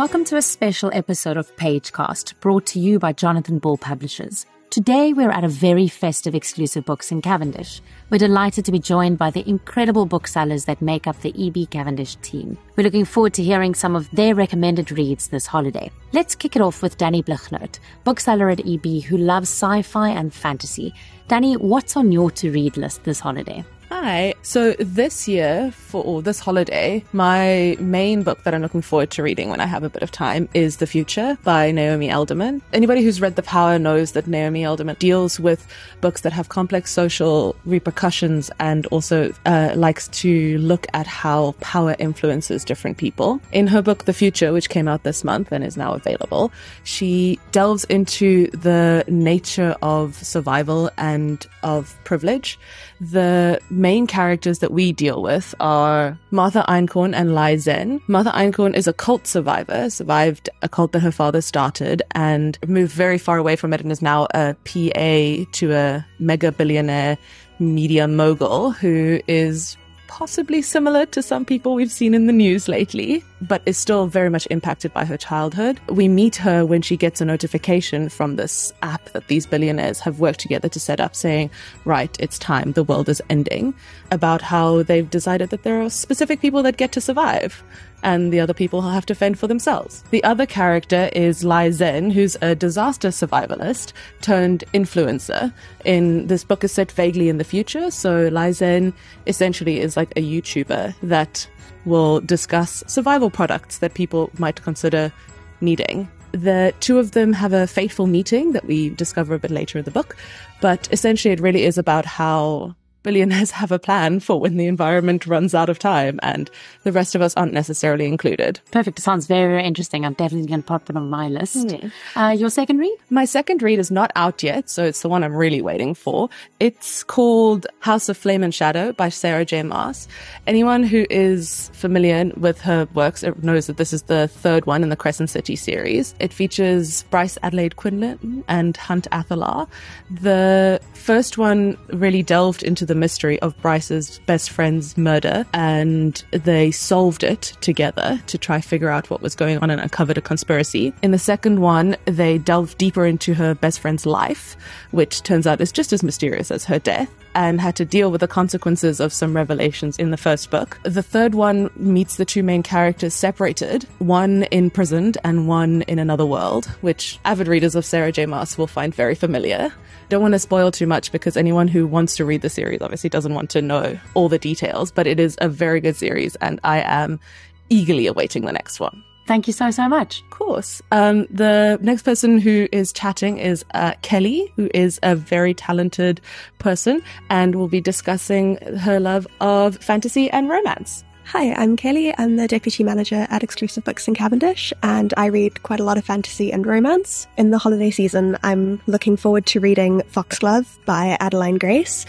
Welcome to a special episode of Pagecast brought to you by Jonathan Ball Publishers. Today we're at a very festive exclusive books in Cavendish. We're delighted to be joined by the incredible booksellers that make up the EB Cavendish team. We're looking forward to hearing some of their recommended reads this holiday. Let's kick it off with Danny Blichnout, bookseller at EB who loves sci-fi and fantasy. Danny, what's on your to-read list this holiday? Hi. So this year for or this holiday, my main book that I'm looking forward to reading when I have a bit of time is The Future by Naomi Alderman. Anybody who's read The Power knows that Naomi Alderman deals with books that have complex social repercussions and also uh, likes to look at how power influences different people. In her book The Future, which came out this month and is now available, she delves into the nature of survival and of privilege. The main characters that we deal with are Martha Einkorn and Lai Zen. Martha Einkorn is a cult survivor, survived a cult that her father started and moved very far away from it and is now a PA to a mega billionaire media mogul who is possibly similar to some people we've seen in the news lately, but is still very much impacted by her childhood. We meet her when she gets a notification from this app that these billionaires have worked together to set up saying, right, it's time, the world is ending, about how they've decided that there are specific people that get to survive and the other people have to fend for themselves. The other character is Lai Zen, who's a disaster survivalist turned influencer. In this book is set vaguely in the future, so Lai Zen essentially is like a YouTuber that will discuss survival products that people might consider needing. The two of them have a fateful meeting that we discover a bit later in the book, but essentially it really is about how billionaires have a plan for when the environment runs out of time and the rest of us aren't necessarily included. Perfect. It sounds very, very interesting. I'm definitely going to pop it on my list. Mm. Uh, your second read? My second read is not out yet, so it's the one I'm really waiting for. It's called House of Flame and Shadow by Sarah J. Maas. Anyone who is familiar with her works knows that this is the third one in the Crescent City series. It features Bryce Adelaide Quinlan and Hunt Athalar. The first one really delved into the mystery of Bryce's best friend's murder and they solved it together to try figure out what was going on and uncovered a conspiracy. In the second one, they delved deeper into her best friend's life, which turns out is just as mysterious as her death and had to deal with the consequences of some revelations in the first book. The third one meets the two main characters separated, one imprisoned and one in another world, which avid readers of Sarah J. Maas will find very familiar. Don't want to spoil too much because anyone who wants to read the series obviously doesn't want to know all the details, but it is a very good series and I am eagerly awaiting the next one. Thank you so, so much. Of course. Um, the next person who is chatting is uh, Kelly, who is a very talented person and will be discussing her love of fantasy and romance. Hi, I'm Kelly. I'm the Deputy Manager at Exclusive Books in Cavendish, and I read quite a lot of fantasy and romance. In the holiday season, I'm looking forward to reading Foxglove by Adalyn Grace.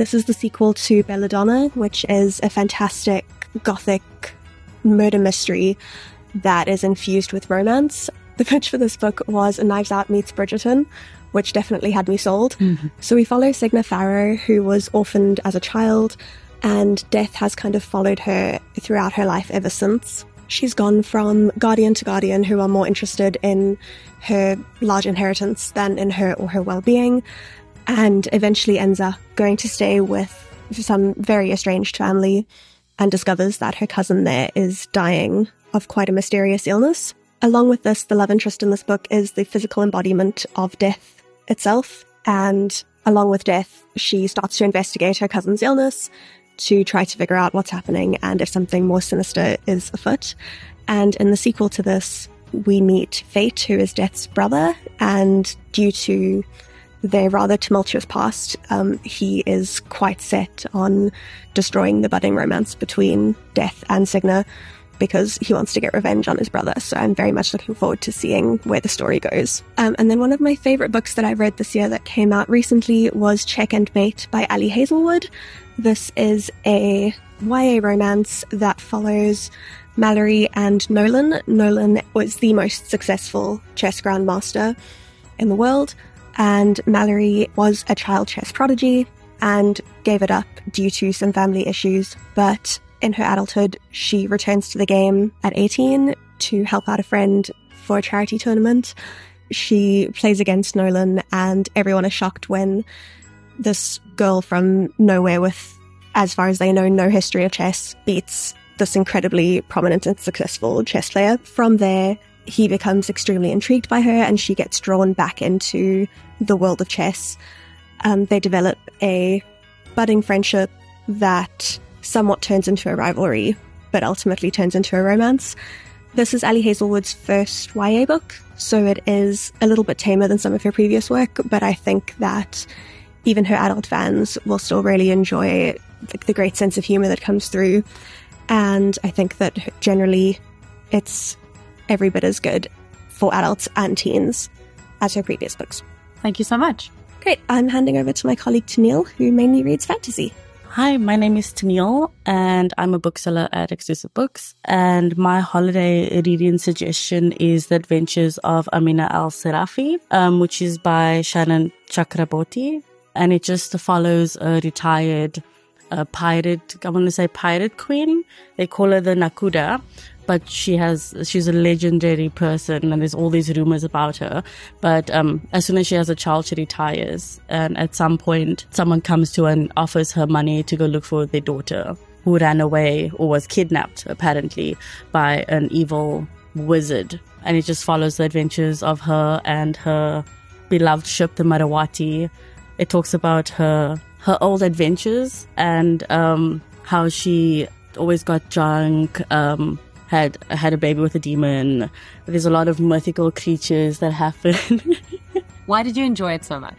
This is the sequel to Belladonna, which is a fantastic gothic murder mystery that is infused with romance. The pitch for this book was a Knives Out meets Bridgerton, which definitely had me sold. Mm-hmm. So we follow Signa Farrow, who was orphaned as a child and death has kind of followed her throughout her life ever since. She's gone from guardian to guardian who are more interested in her large inheritance than in her or her well being, and eventually ends up going to stay with some very estranged family and discovers that her cousin there is dying of quite a mysterious illness. Along with this, the love interest in this book is the physical embodiment of death itself, and along with death, she starts to investigate her cousin's illness to try to figure out what's happening and if something more sinister is afoot. And in the sequel to this, we meet Fate, who is Death's brother, and due to their rather tumultuous past, um, he is quite set on destroying the budding romance between Death and Signa because he wants to get revenge on his brother. So I'm very much looking forward to seeing where the story goes. Um, and then one of my favorite books that I read this year that came out recently was Check and Mate by Ali Hazelwood. This is a YA romance that follows Mallory and Nolan. Nolan was the most successful chess grandmaster in the world, and Mallory was a child chess prodigy and gave it up due to some family issues. But in her adulthood, she returns to the game at 18 to help out a friend for a charity tournament. She plays against Nolan, and everyone is shocked when this girl from nowhere with, as far as they know, no history of chess beats this incredibly prominent and successful chess player. From there, he becomes extremely intrigued by her and she gets drawn back into the world of chess. Um, they develop a budding friendship that somewhat turns into a rivalry, but ultimately turns into a romance. This is Ali Hazelwood's first YA book, so it is a little bit tamer than some of her previous work, but I think that even her adult fans will still really enjoy the great sense of humor that comes through. And I think that generally it's every bit as good for adults and teens as her previous books. Thank you so much. Great. I'm handing over to my colleague Tennille, who mainly reads fantasy. Hi, my name is Tennille, and I'm a bookseller at Exclusive Books. And my holiday reading suggestion is The Adventures of Amina Al Sirafi, um, which is by Shannon Chakraborty. And it just follows a retired uh, pirate, I want to say pirate queen. They call her the Nakhuda but she has she's a legendary person and there's all these rumors about her. But um, as soon as she has a child she retires and at some point someone comes to her and offers her money to go look for their daughter who ran away or was kidnapped apparently by an evil wizard. And it just follows the adventures of her and her beloved ship the marawati. It talks about her her old adventures and um, how she always got drunk um, had had a baby with a demon. There's a lot of mythical creatures that happen. Why did you enjoy it so much?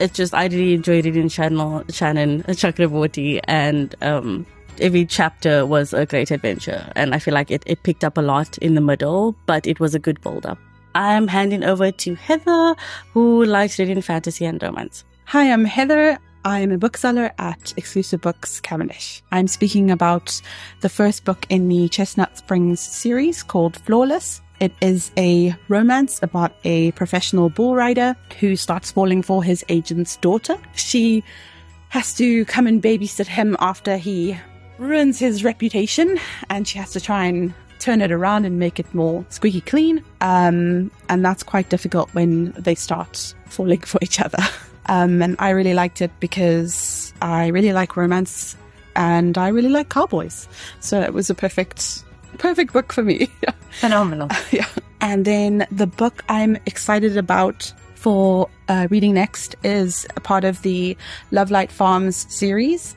It's just I really enjoyed reading Shannon Shannon Chakraborty and um, every chapter was a great adventure and I feel like it, it picked up a lot in the middle, but it was a good build up. I'm handing over to Heather, who likes reading fantasy and romance. Hi, I'm Heather. I am a bookseller at Exclusive Books Cavendish. I'm speaking about the first book in the Chestnut Springs series called Flawless. It is a romance about a professional bull rider who starts falling for his agent's daughter. She has to come and babysit him after he ruins his reputation, and she has to try and turn it around and make it more squeaky clean. Um, and that's quite difficult when they start falling for each other. Um, and I really liked it because I really like romance and I really like cowboys. So it was a perfect, perfect book for me. Phenomenal. yeah. And then the book I'm excited about for uh, reading next is a part of the Lovelight Farms series.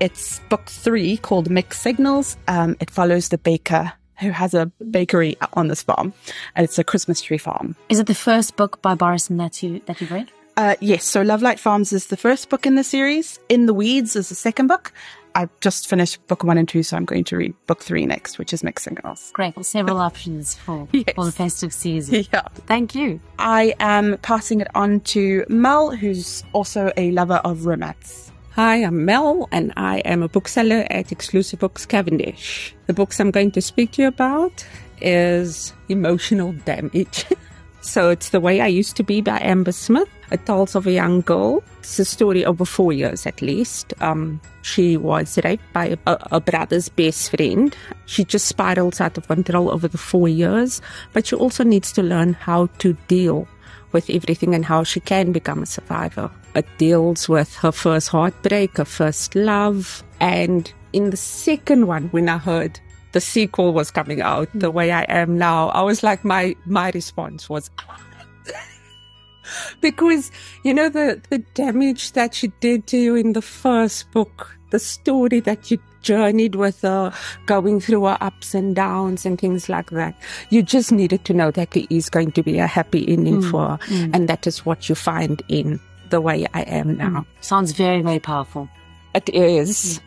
It's book three called Mixed Signals. Um, it follows the baker who has a bakery on this farm, and it's a Christmas tree farm. Is it the first book by Borison that you that you've read? Uh, yes, so Lovelight Farms is the first book in the series. In the Weeds is the second book. I've just finished book one and two, so I'm going to read book three next, which is Mixed Signals. Great. Well, several options for, yes. for the festive season. Yeah. Thank you. I am passing it on to Mel, who's also a lover of romance. Hi, I'm Mel, and I am a bookseller at Exclusive Books Cavendish. The books I'm going to speak to you about is Emotional Damage. So it's The Way I Used to Be by Amber Smith. It tells of a young girl. It's a story over four years at least. Um, she was raped by a, a, brother's best friend. She just spirals out of control over the four years, but she also needs to learn how to deal with everything and how she can become a survivor. It deals with her first heartbreak, her first love, and in the second one, when I heard the sequel was coming out the way I am now, I was like, my, my response was, because, you know, the, the damage that she did to you in the first book, the story that you journeyed with her, going through her ups and downs and things like that. You just needed to know that there is going to be a happy ending mm, for her. Mm. And that is what you find in the way I am now. Mm. Sounds very, very powerful. It is.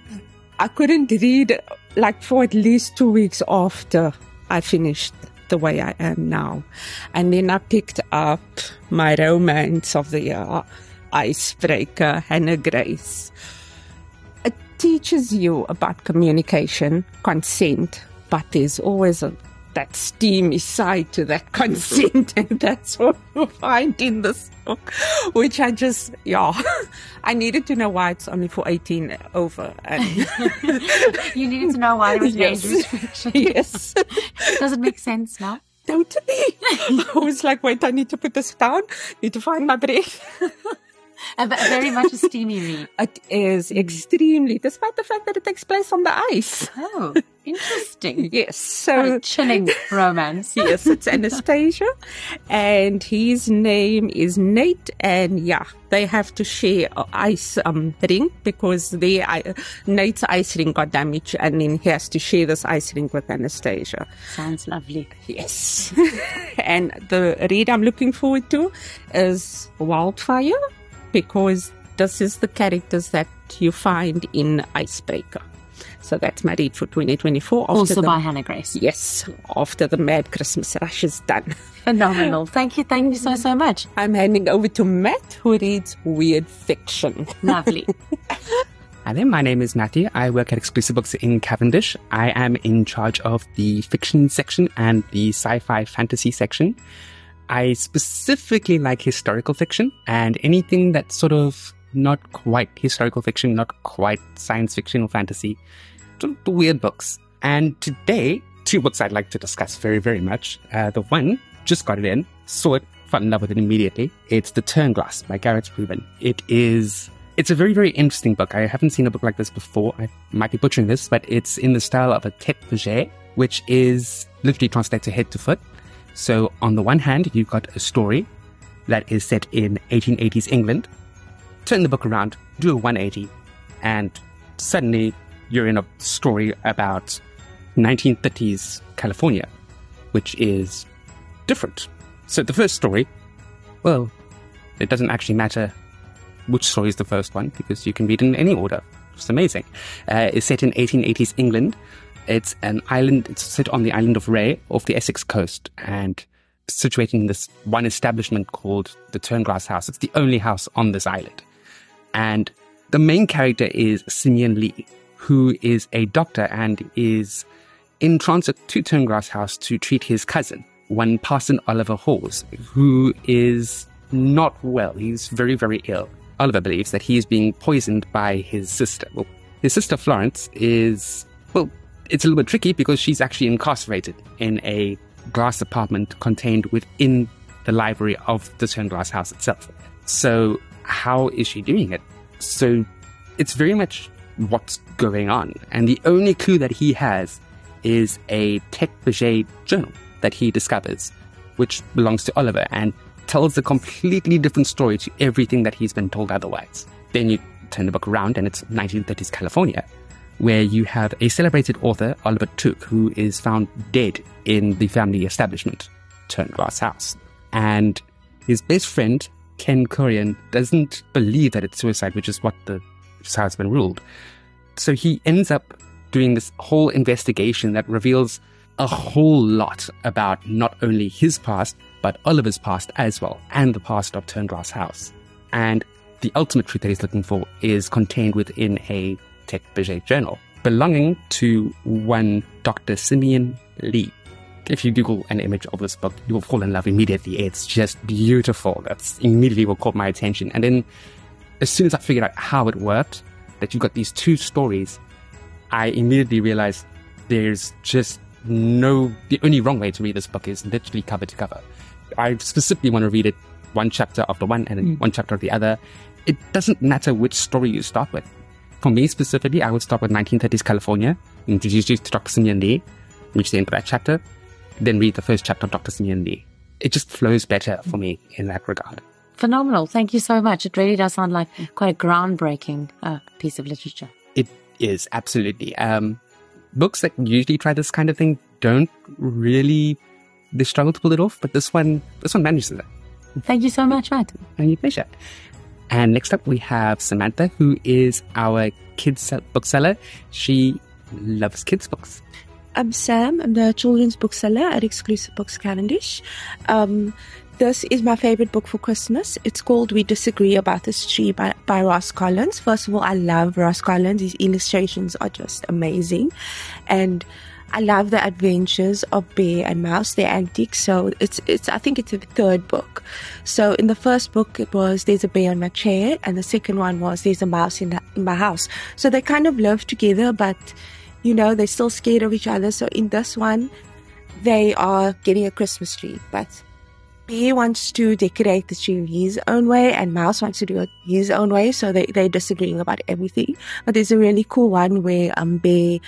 I couldn't read like for at least two weeks after I finished the way I am now. And then I picked up my romance of the year, Icebreaker, Hannah Grace. It teaches you about communication, consent, but there's always a that steamy side to that consent. and that's what you find in this book, which I just, yeah, I needed to know why it's only for 18 over. And You needed to know why it was yes, restriction. yes, Does it make sense now? totally. I was like, wait, I need to put this down, need to find my breath. Very much a steamy read. It is extremely, despite the fact that it takes place on the ice. Oh, interesting. Yes, so A chilling romance. yes, it's Anastasia, and his name is Nate. And yeah, they have to share a ice um, ring because the uh, Nate's ice ring got damaged, and then he has to share this ice ring with Anastasia. Sounds lovely. Yes, and the read I'm looking forward to is Wildfire because this is the characters that you find in Icebreaker. So that's my read for 2024. After Also the- by Hannah Grace. Yes, after the mad Christmas rush is done. Phenomenal. Thank you. Thank you so, so much. I'm handing over to Matt, who reads weird fiction. Lovely. Hi there, my name is Matthew. I work at Exclusive Books in Cavendish. I am in charge of the fiction section and the sci-fi fantasy section. I specifically like historical fiction and anything that's sort of not quite historical fiction, not quite science fiction or fantasy, the weird books. And today, two books I'd like to discuss very, very much. Uh, the one, just got it in, saw it, fell in love with it immediately. It's The Turnglass by Gareth Rubin. It is it's a very, very interesting book. I haven't seen a book like this before. I might be butchering this, but it's in the style of a tête paget, which is literally translated to head to foot. So on the one hand, you've got a story that is set in 1880s England. Turn the book around, do a 180, and suddenly you're in a story about 1930s California, which is different. So the first story, well, it doesn't actually matter which story is the first one because you can read in any order. It's amazing. Uh, it's set in 1880s England. It's an island. It's set on the island of Ray off the Essex coast and situated in this one establishment called the Turnglass House. It's the only house on this island. And the main character is Simeon Lee, who is a doctor and is in transit to Turnglass House to treat his cousin, one Parson Oliver Hawes, who is not well. He's very, very ill. Oliver believes that he is being poisoned by his sister. Well, his sister Florence is, well, it's a little bit tricky because she's actually incarcerated in a glass apartment contained within the library of the Turnglass House itself. So, how is she doing it? So, it's very much what's going on. And the only clue that he has is a Tete Paget journal that he discovers, which belongs to Oliver and tells a completely different story to everything that he's been told otherwise. Then you turn the book around and it's 1930s California, where you have a celebrated author, Oliver Took, who is found dead in the family establishment, Turnglass House. And his best friend, Ken Corian, doesn't believe that it's suicide, which is what the it's been ruled. So he ends up doing this whole investigation that reveals a whole lot about not only his past, but Oliver's past as well, and the past of Turnglass House. And the ultimate truth that he's looking for is contained within a Tete Paget journal belonging to one Dr. Simeon Lee. If you Google an image of this book, you will fall in love immediately. It's just beautiful. That's immediately what caught my attention. And then as soon as I figured out how it worked, that you've got these two stories, I immediately realized there's just no, the only wrong way to read this book is literally cover to cover. I specifically want to read it one chapter the one and then hmm. one chapter of the other. It doesn't matter which story you start with. For me specifically, I would start with 1930s California, introduce you to Dr. Simeon Lee, reach the end of that chapter, then read the first chapter of Dr. Simeon Lee. It just flows better for me in that regard. Phenomenal. Thank you so much. It really does sound like quite a groundbreaking uh, piece of literature. It is absolutely. Um, books that usually try this kind of thing don't really they struggle to pull it off, but this one this one manages it. Thank you so much, Matt. And you pleasure. And next up we have Samantha, who is our kids bookseller. She loves kids books. I'm Sam. I'm the children's bookseller at Exclusive Books Cavendish. Um, this is my favorite book for Christmas. It's called We Disagree About This Tree by, by Ross Collins. First of all, I love Ross Collins. His illustrations are just amazing. And I love the adventures of Bear and Mouse. They're antiques, so it's it's. I think it's the third book. So in the first book, it was there's a bear in my chair, and the second one was there's a mouse in, the, in my house. So they kind of live together, but you know they're still scared of each other. So in this one, they are getting a Christmas tree, but Bear wants to decorate the tree his own way, and Mouse wants to do it his own way. So they they're disagreeing about everything. But there's a really cool one where um Bear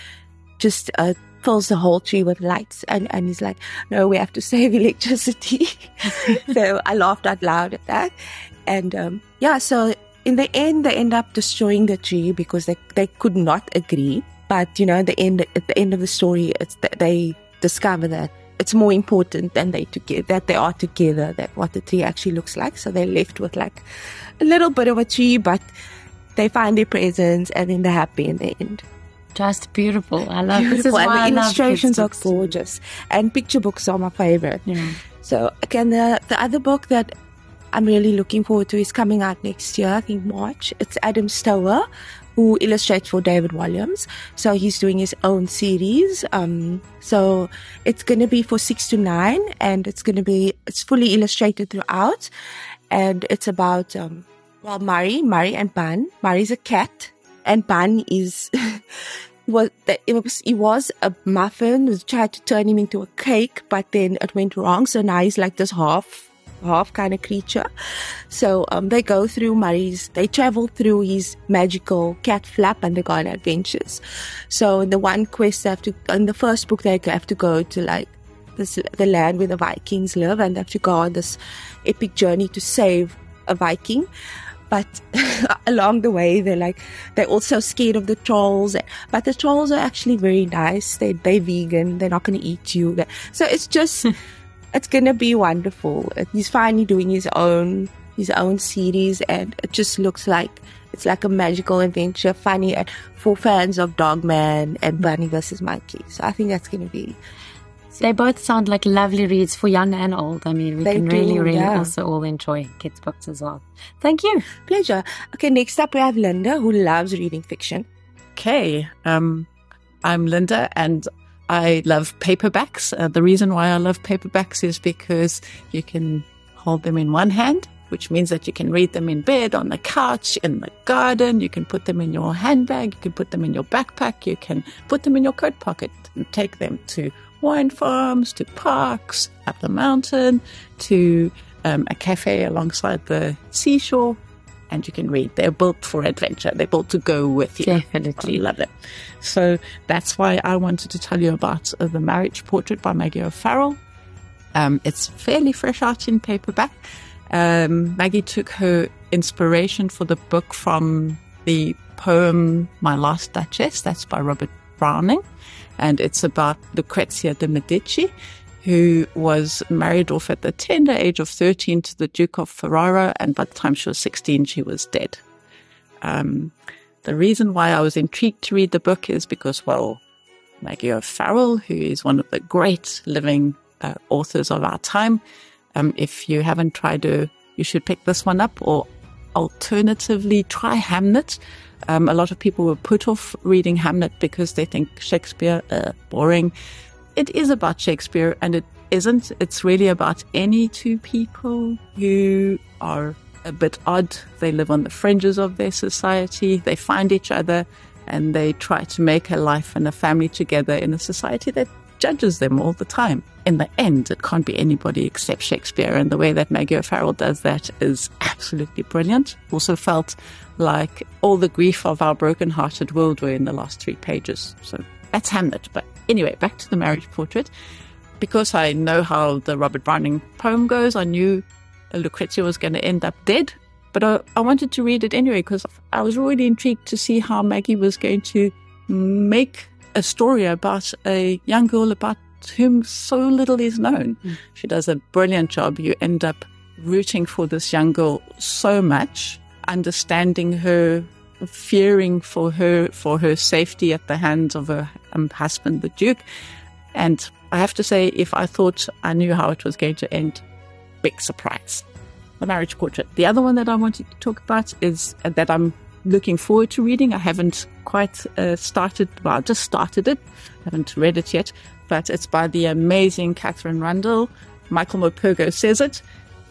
just uh, fills the whole tree with lights, and and he's like, "No, we have to save electricity." so I laughed out loud at that, and um, yeah. So in the end, they end up destroying the tree because they they could not agree. But you know, at the end at the end of the story, it's that they discover that it's more important than they together that they are together that what the tree actually looks like. So they're left with like a little bit of a tree, but they find their presents and then they're happy in the end. Just beautiful. I love Beautiful. this. Is and the illustrations are gorgeous. And picture books are my favorite. Yeah. So again, the the other book that I'm really looking forward to is coming out next year, I think March. It's Adam Stower, who illustrates for David Walliams. So he's doing his own series. Um, so it's going to be for six to nine, and it's going to be it's fully illustrated throughout, and it's about um, well Murray, Murray and Bun. Murray's a cat, and Bun is. was that it was he was a muffin. We tried to turn him into a cake, but then it went wrong. So now he's like this half half kind of creature. So um, they go through Murray's. They travel through his magical cat flap, and they go on adventures. So in the one quest, they have to. In the first book, they have to go to like this the land where the Vikings live, and they have to go on this epic journey to save a Viking but along the way they're like they're also scared of the trolls. But the trolls are actually very nice. They, they're vegan. They're not going to eat you. So it's just hmm. it's going to be wonderful. He's finally doing his own his own series and it just looks like it's like a magical adventure funny and for fans of dogman and bunny versus monkey. So i think that's going to be They both sound like lovely reads for young and old. I mean, we They can really, really yeah. also all enjoy kids' books as well. Thank you. pleasure okay next up we have linda who loves reading fiction Okay. Um, I'm Linda and I love paperbacks. Uh, the reason why I love paperbacks is because you can hold them in one hand, which means that you can read them in bed, on the couch, in the garden. You can put them in your handbag. You can put them in your backpack. You can put them in your coat pocket and take them to wine farms, to parks, up the mountain, to um, a cafe alongside the seashore. And you can read. They're built for adventure. They're built to go with you. Definitely. I love it. So that's why I wanted to tell you about uh, The Marriage Portrait by Maggie O'Farrell. Um, it's fairly fresh out in paperback. Um, Maggie took her inspiration for the book from the poem My Last Duchess, that's by Robert Browning. And it's about Lucrezia de Medici, who was married off at the tender age of 13 to the Duke of Ferrara. And by the time she was 16, she was dead. Um, the reason why I was intrigued to read the book is because, well, Maggie O'Farrell, who is one of the great living uh, authors of our time, um, if you haven't tried to, you should pick this one up or alternatively try Hamnet. Um, a lot of people were put off reading Hamnet because they think Shakespeare uh, boring. It is about Shakespeare and it isn't. It's really about any two people who are a bit odd. They live on the fringes of their society. They find each other and they try to make a life and a family together in a society that judges them all the time. In the end, it can't be anybody except Shakespeare. And the way that Maggie O'Farrell does that is absolutely brilliant. Also felt like all the grief of our broken-hearted world were in the last three pages. So that's Hamnet. But anyway, back to the marriage portrait. Because I know how the Robert Browning poem goes, I knew Lucrezia was going to end up dead. But I, I wanted to read it anyway because I was really intrigued to see how Maggie was going to make a story about a young girl about whom so little is known. She does a brilliant job. You end up rooting for this young girl so much, understanding her, fearing for her for her safety at the hands of her um, husband, the Duke. And I have to say, if I thought I knew how it was going to end, big surprise. The marriage portrait. The other one that I wanted to talk about is uh, that I'm looking forward to reading. I haven't quite uh, started, well, I just started it. I haven't read it yet, but it's by the amazing Katherine Rundell. Michael Morpurgo says it.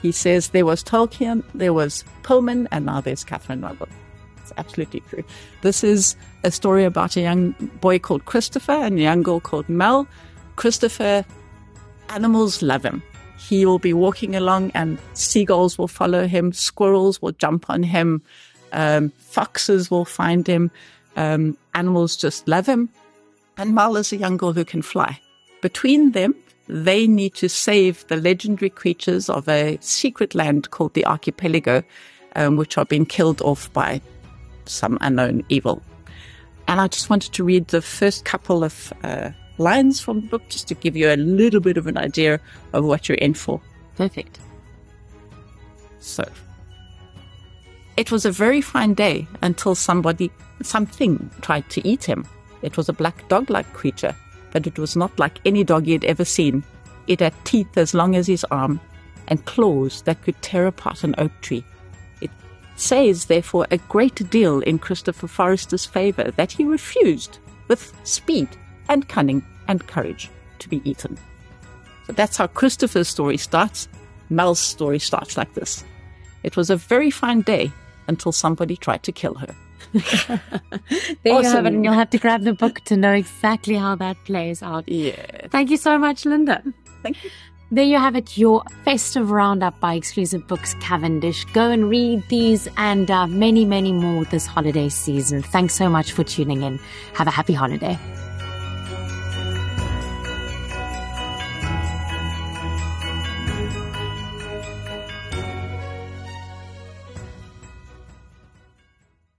He says there was Tolkien, there was Pullman, and now there's Katherine Rundell. It's absolutely true. This is a story about a young boy called Christopher and a young girl called Mel. Christopher, animals love him. He will be walking along and seagulls will follow him, squirrels will jump on him, um, foxes will find him, um, animals just love him. And Mel is a young girl who can fly. Between them, they need to save the legendary creatures of a secret land called the Archipelago, um, which are being killed off by some unknown evil. And I just wanted to read the first couple of uh, lines from the book just to give you a little bit of an idea of what you're in for. Perfect. So, it was a very fine day until somebody, something tried to eat him. It was a black dog like creature, but it was not like any dog he had ever seen. It had teeth as long as his arm and claws that could tear apart an oak tree. It says, therefore, a great deal in Christopher Forrester's favor that he refused, with speed and cunning and courage, to be eaten. So that's how Christopher's story starts. Mel's story starts like this. It was a very fine day until somebody tried to kill her. There you have it, and you'll have to grab the book to know exactly how that plays out. Yeah. Thank you so much, Linda. Thank you. There you have it, your festive roundup by Exclusive Books Cavendish. Go and read these and uh, many, many more this holiday season. Thanks so much for tuning in. Have a happy holiday.